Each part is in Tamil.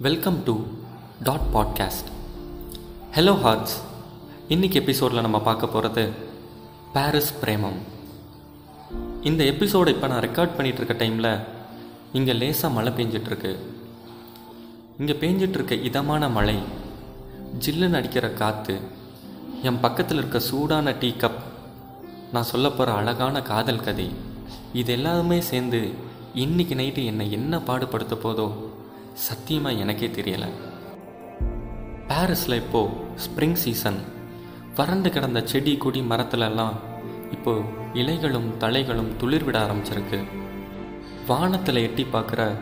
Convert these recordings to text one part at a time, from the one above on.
Welcome to dot podcast hello hearts இன்னைக்கு எபிசோடில் நம்ம பார்க்க போகிறது பாரிஸ் பிரேமம் இந்த எபிசோடை இப்போ நான் ரெக்கார்ட் பண்ணிகிட்ருக்க டைமில் இங்கே லேசாக மழை பெஞ்சிட்ருக்கு இங்கே பெஞ்சிட்ருக்க இதமான மழை ஜில்லுன்னு அடிக்கிற காற்று என் பக்கத்தில் இருக்க சூடான டீ கப் நான் சொல்ல போகிற அழகான காதல் கதை இது எல்லாமே சேர்ந்து இன்னைக்கு நைட்டு என்னை என்ன பாடுபடுத்த போதோ சத்தியமாக எனக்கே தெரியலை. பாரிஸில் இப்போது ஸ்ப்ரிங் சீசன் வறண்டு கிடந்த செடி கொடி மரத்துலலாம் இப்போது இலைகளும் தலைகளும் துளிர் விட ஆரம்பிச்சிருக்கு. வானத்தில் எட்டி பார்க்குற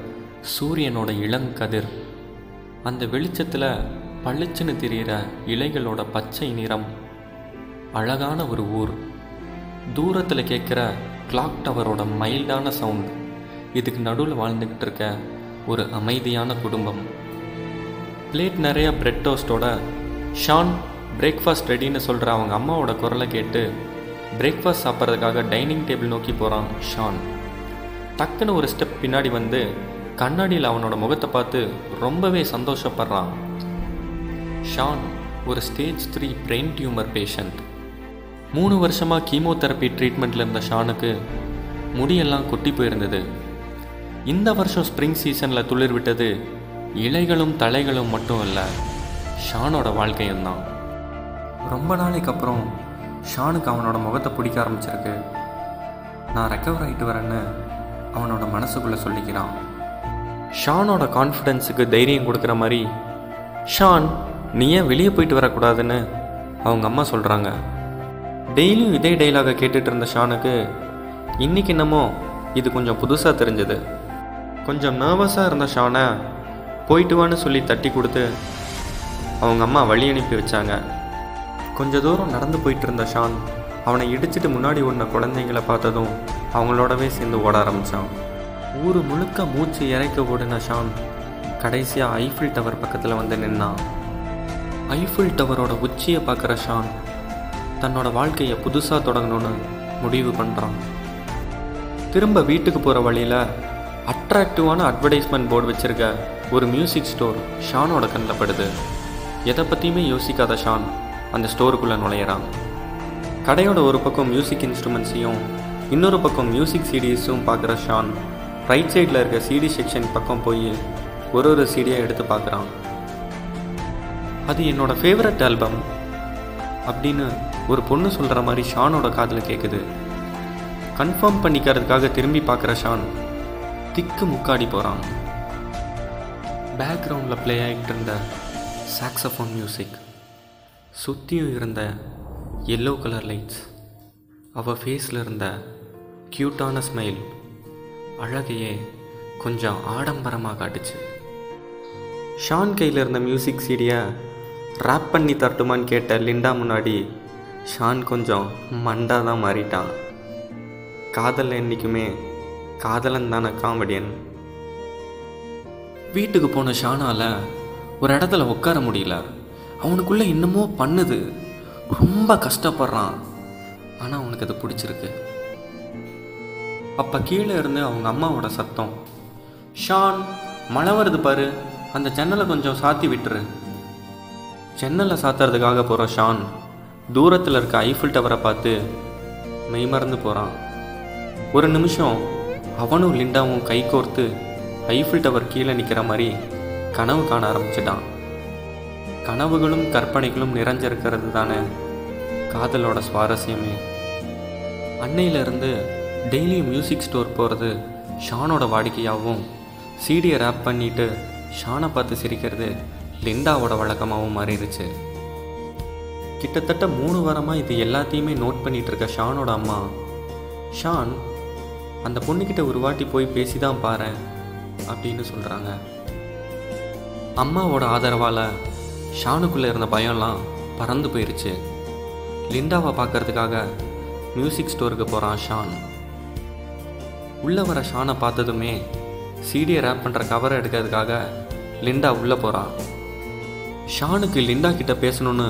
சூரியனோட இளங்கதிர் அந்த வெளிச்சத்தில் பளிச்சுன்னு தெரிகிற இலைகளோட பச்சை நிறம். அழகான ஒரு ஊர். தூரத்தில் கேட்குற கிளாக் டவரோட மைல்டான சவுண்ட் இதுக்கு நடுவில் வாழ்ந்துக்கிட்டு இருக்க ஒரு அமைதியான குடும்பம். பிளேட் நிறைய பிரெட் டோஸ்டோட ஷான் பிரேக்ஃபாஸ்ட் ரெடின்னு சொல்கிற அவங்க அம்மாவோட குரலை கேட்டு பிரேக்ஃபாஸ்ட் சாப்பிட்றதுக்காக டைனிங் டேபிள் நோக்கி போகிறான் ஷான். டக்குன்னு ஒரு ஸ்டெப் பின்னாடி வந்து கண்ணாடியில் அவனோட முகத்தை பார்த்து ரொம்பவே சந்தோஷப்படுறான். ஷான் ஒரு stage three brain tumour patient மூணு வருஷமாக கீமோதெரப்பி ட்ரீட்மெண்ட்டில் இருந்த ஷானுக்கு முடியெல்லாம் கொட்டி போயிருந்தது. இந்த வருஷம் ஸ்ப்ரிங் சீசனில் துளிர் விட்டது. இலைகளும் தலைகளும் மட்டும் இல்லை ஷானோட வாழ்க்கையும் தான். ரொம்ப நாளைக்கு அப்புறம் ஷானுக்கு அவனோட முகத்தை பிடிக்க ஆரம்பிச்சிருக்கு. நான் ரெக்கவர் ஆகிட்டு வரேன்னு அவனோட மனசுக்குள்ளே சொல்லிக்கிறான். ஷானோட கான்ஃபிடென்ஸுக்கு தைரியம் கொடுக்குற மாதிரி ஷான் நீ ஏன் வெளியே போயிட்டு வரக்கூடாதுன்னு? அவங்க அம்மா சொல்கிறாங்க டெய்லியும் இதே டைலாகை கேட்டுட்டு இருந்த ஷானுக்கு இன்றைக்கி என்னமோ இது கொஞ்சம் புதுசாக தெரிஞ்சது. கொஞ்சம் நர்வஸாக இருந்த ஷானை போயிட்டு வான்னு சொல்லி தட்டி கொடுத்து அவங்க அம்மா வழி அனுப்பி வச்சாங்க. கொஞ்ச தூரம் நடந்து போயிட்டு இருந்த ஷான் அவனை இடிச்சிட்டு முன்னாடி ஓடின குழந்தைங்களை பார்த்ததும் அவங்களோடவே சேர்ந்து ஓட ஆரம்பித்தான் ஊர் முழுக்க மூச்சு இறைக்க ஓடின ஷான் கடைசியாக ஐஃபில் டவர் பக்கத்தில் வந்து நின்னான். ஐஃபில் டவரோட உச்சியை பார்க்குற ஷான் தன்னோட வாழ்க்கையை புதுசாக தொடங்கணும்னு முடிவு பண்ணுறான் திரும்ப வீட்டுக்கு போகிற வழியில் அட்ராக்டிவான அட்வர்டைஸ்மெண்ட் போர்டு வச்சுருக்க ஒரு மியூசிக் ஸ்டோர் ஷானோட கண்ணில் படுது. எதை பற்றியுமே யோசிக்காத ஷான் அந்த ஸ்டோருக்குள்ளே நுழையிறான். கடையோட ஒரு பக்கம் மியூசிக் இன்ஸ்ட்ருமெண்ட்ஸையும் இன்னொரு பக்கம் மியூசிக் சிடிஸும் பார்க்குற ஷான் ரைட் சைடில் இருக்க சிடி செக்ஷன் பக்கம் போய் ஒரு ஒரு சிடியை எடுத்து பார்க்குறான். அது என்னோட ஃபேவரட் ஆல்பம் அப்படின்னு ஒரு பொண்ணு சொல்கிற மாதிரி ஷானோட காதில் கேட்குது கன்ஃபார்ம் பண்ணிக்கிறதுக்காக திரும்பி பார்க்குற ஷான் திக்கு முக்காடி போகிறான் பேக்ரவுண்டில் ப்ளே ஆகிட்டு இருந்த சாக்ஸஃபோன் மியூசிக் சுற்றியும் இருந்த எல்லோ கலர் லைட்ஸ் அவள் ஃபேஸில் இருந்த க்யூட்டான ஸ்மைல் அழகையே கொஞ்சம் ஆடம்பரமாக காட்டுச்சு. ஷான் கையில் இருந்த மியூசிக் சீடியை ரேப் பண்ணி தரட்டுமான்னு கேட்ட லிண்டா முன்னாடி ஷான் கொஞ்சம் மண்டாக தான் மாறிட்டான். காதல் என்றைக்குமே காதலன் தானே காமெடியன். வீட்டுக்கு போன ஷானால ஒரு இடத்துல உட்கார முடியல. அவனுக்குள்ளே இன்னமோ பண்ணுது. ரொம்ப கஷ்டப்படுறான். ஆனால் அவனுக்கு அது பிடிச்சிருக்கு. அப்போ கீழே இருந்து அவங்க அம்மாவோட சத்தம். ஷான் மழை வருது பாரு. அந்த ஜன்னலை கொஞ்சம் சாத்தி விட்டுரு. ஜன்னலை சாத்துறதுக்காக போகிற ஷான் தூரத்தில் இருக்க ஐஃபில் டவரை பார்த்து மெய்மறந்து போகிறான் ஒரு நிமிஷம் அவனும் லிண்டாவும் கை கோர்த்து ஐஃபில் டவர் கீழே நிற்கிற மாதிரி கனவு காண ஆரம்பிச்சிட்டான். கனவுகளும் கற்பனைகளும் நிறைஞ்சிருக்கிறது தானே? காதலோட சுவாரஸ்யமே. அன்னையிலேருந்து டெய்லியும் மியூசிக் ஸ்டோர் போகிறது ஷானோட வாடிக்கையாகவும் சீடியை ரேப் பண்ணிட்டு ஷானை பார்த்து சிரிக்கிறது லிண்டாவோட வழக்கமாகவும் மாறிடுச்சு. கிட்டத்தட்ட மூணு வாரமாக இது எல்லாத்தையுமே நோட் பண்ணிகிட்டு இருக்க ஷானோட அம்மா. ஷான் அந்த பொண்ணுக்கிட்ட ஒரு வாட்டி போய் பேசி தான் பாரு அப்படின்னு சொல்கிறாங்க அம்மாவோட ஆதரவால் ஷானுக்குள்ளே இருந்த பயம்லாம் பறந்து போயிருச்சு. லிண்டாவை பார்க்கறதுக்காக மியூசிக் ஸ்டோருக்கு போகிறான் ஷான். உள்ளே வர ஷானை பார்த்ததுமே சீடியை ரேப் பண்ணுற கவரை எடுக்கிறதுக்காக லிண்டா உள்ளே போகிறான் ஷானுக்கு லிண்டா கிட்ட பேசணும்னு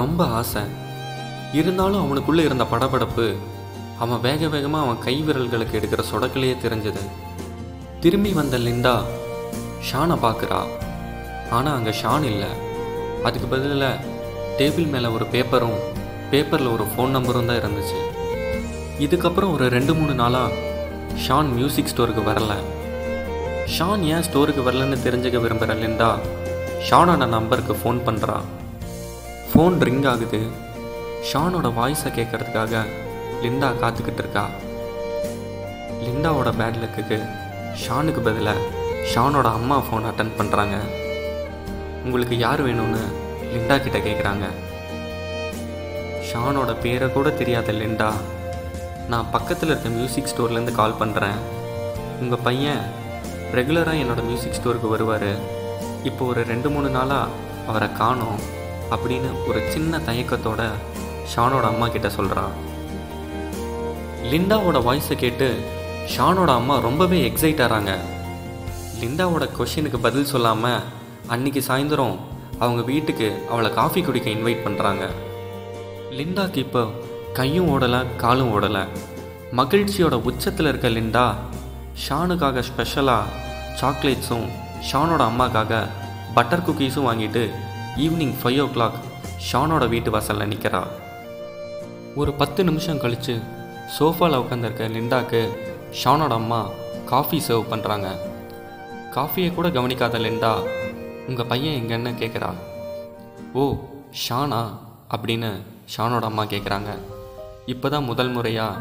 ரொம்ப ஆசை. இருந்தாலும் அவனுக்குள்ளே இருந்த படபடப்பு அவன் வேக வேகமாக அவன் கை விரல்களுக்கு எடுக்கிற சொடக்கிலேயே தெரிஞ்சது. திரும்பி வந்த லிண்டா ஷானை பார்க்குறா. ஆனால் அங்கே ஷான் இல்லை. அதுக்கு பதிலில் டேபிள் மேலே ஒரு பேப்பரும் பேப்பரில் ஒரு ஃபோன் நம்பரும் தான் இருந்துச்சு. இதுக்கப்புறம் ஒரு ரெண்டு மூணு நாளாக ஷான் மியூசிக் ஸ்டோருக்கு வரல. ஷான் ஏன் ஸ்டோருக்கு வரலன்னு தெரிஞ்சுக்க விரும்புகிற லிண்டா ஷானோட நம்பருக்கு ஃபோன் பண்ணுறா ஃபோன் ரிங் ஆகுது. ஷானோட வாய்ஸை கேட்கறதுக்காக லிண்டா காத்துக்கிட்டு இருக்கா? லிண்டாவோட பேட் லக்குக்கு ஷானுக்கு பதிலாக ஷானோட அம்மா ஃபோன் அட்டன் பண்ணுறாங்க உங்களுக்கு யார் வேணும்னு லிண்டா கிட்ட கேட்குறாங்க ஷானோட பேரை கூட தெரியாத லிண்டா நான் பக்கத்தில் இருக்க மியூசிக் ஸ்டோர்லேருந்து கால் பண்ணுறேன் உங்கள் பையன் ரெகுலராக என்னோடய மியூசிக் ஸ்டோருக்கு வருவார். இப்போ ஒரு ரெண்டு மூணு நாளாக அவரை காணோம் அப்படின்னு ஒரு சின்ன தயக்கத்தோட ஷானோட அம்மா கிட்ட சொல்கிறான் லிண்டாவோட வாய்ஸை கேட்டு ஷானோட அம்மா ரொம்பவே எக்ஸைட் ஆகிறாங்க லிண்டாவோட கொஷினுக்கு பதில் சொல்லாமல் அன்னைக்கு சாயந்தரம் அவங்க வீட்டுக்கு அவளை காஃபி குடிக்க இன்வைட் பண்ணுறாங்க லிண்டாக்கு இப்போ கையும் ஓடலை காலும் ஓடலை. மகிழ்ச்சியோட உச்சத்தில் இருக்க லிண்டா ஷானுக்காக ஸ்பெஷலாக சாக்லேட்ஸும் ஷானோட அம்மாக்காக பட்டர் குக்கீஸும் வாங்கிட்டு ஈவினிங் ஃபைவ் ஓ கிளாக் ஷானோட வீட்டு வாசலில் நிற்கிறா ஒரு பத்து நிமிஷம் கழித்து சோஃபாவில் உட்காந்துருக்க லிண்டாக்கு ஷானோட அம்மா காஃபி சர்வ் பண்ணுறாங்க காஃபியை கூட கவனிக்காத லிண்டா உங்கள் பையன் எங்கன்னு கேட்குறா ஓ ஷானா? அப்படின்னு ஷானோட அம்மா கேட்குறாங்க இப்போ தான் முதல் முறையாக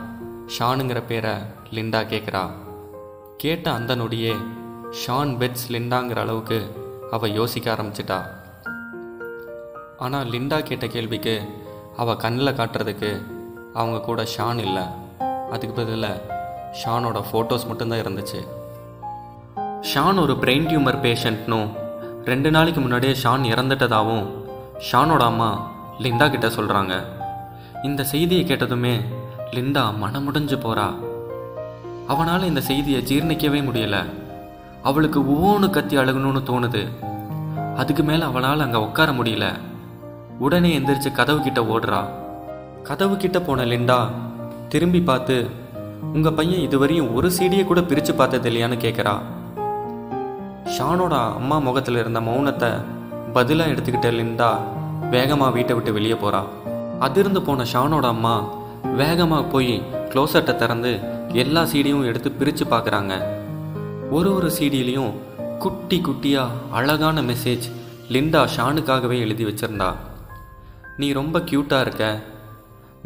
ஷானுங்கிற பேரை லிண்டா கேட்குறா கேட்ட அந்த நொடியே ஷான் பெட்ஸ் லிண்டாங்கிற அளவுக்கு அவள் யோசிக்க ஆரம்பிச்சிட்டா. ஆனால் லிண்டா கேட்ட கேள்விக்கு அவள் கண்ணில் காட்டுறதுக்கு அவங்க கூட ஷான் இல்லை. அதுக்கு பதிலாக ஷானோட ஃபோட்டோஸ் மட்டும்தான் இருந்துச்சு. ஷான் ஒரு பிரெயின் டியூமர் பேஷண்ட்னும் ரெண்டு நாளைக்கு முன்னாடியே ஷான் இறந்துட்டதாகவும் ஷானோட அம்மா லிண்டா கிட்ட சொல்கிறாங்க இந்த செய்தியை கேட்டதுமே லிண்டா மனமுடைஞ்சு போகிறா அவனால் இந்த செய்தியை ஜீர்ணிக்கவே முடியல. அவளுக்கு ஓன்னு கத்தி அழுகணும்னு தோணுது. அதுக்கு மேலே அவளால் அங்கே உட்கார முடியல. உடனே எந்திரிச்சு கதவு கிட்ட ஓடுறா. கதவு கிட்ட போன லிண்டா திரும்பி பார்த்து உங்கள் பையன் இதுவரையும் ஒரு சீடியை கூட பிரித்து பார்த்தது இல்லையான்னு கேட்குறா ஷானோட அம்மா முகத்தில் இருந்த மௌனத்தை பதிலாக எடுத்துக்கிட்ட லிண்டா வேகமாக வீட்டை விட்டு வெளியே போகிறா அதிர்ந்து போன ஷானோட அம்மா வேகமாக போய் க்ளோசட்டை திறந்து எல்லா சீடியும் எடுத்து பிரித்து பார்க்குறாங்க ஒரு ஒரு சீடியிலையும் குட்டி குட்டியாக அழகான மெசேஜ் லிண்டா ஷானுக்காகவே எழுதி வச்சிருந்தா. நீ ரொம்ப க்யூட்டாக இருக்க.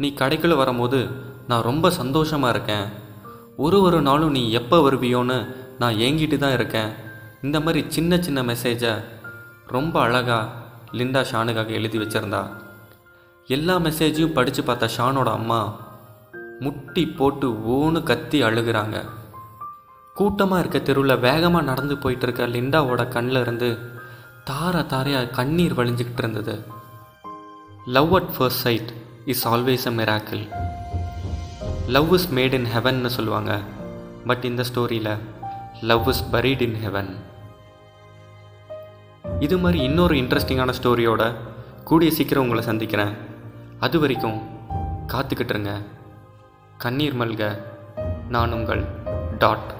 நீ கடைக்குள்ளே வரும்போது நான் ரொம்ப சந்தோஷமாக இருக்கேன். ஒரு ஒரு நாளும் நீ எப்போ வருவியோன்னு நான் ஏங்கிட்டு தான் இருக்கேன். இந்த மாதிரி சின்ன சின்ன மெசேஜை ரொம்ப அழகாக லிண்டா ஷானுக்காக எழுதி வச்சுருந்தா. எல்லா மெசேஜையும் படித்து பார்த்த ஷானோட அம்மா முட்டி போட்டு ஓன்னு கத்தி அழுகிறாங்க. கூட்டமாக இருக்க தெருவில் வேகமாக நடந்து போயிட்டு இருக்க லிண்டாவோட கண்ணில் இருந்து தார தாரையாக கண்ணீர் வழிஞ்சிக்கிட்டு இருந்தது. Love at first sight is always a miracle. Love is made in ஹெவன்னு சொல்லுவாங்க. பட் இந்த ஸ்டோரியில் love is buried in heaven இது மாதிரி இன்னொரு இன்ட்ரெஸ்டிங்கான ஸ்டோரியோட கூடிய சீக்கிரம் உங்களை சந்திக்கிறேன். அது வரைக்கும் காத்துக்கிட்டுருங்க கண்ணீர் மல்க. நான் உங்கள் டாட்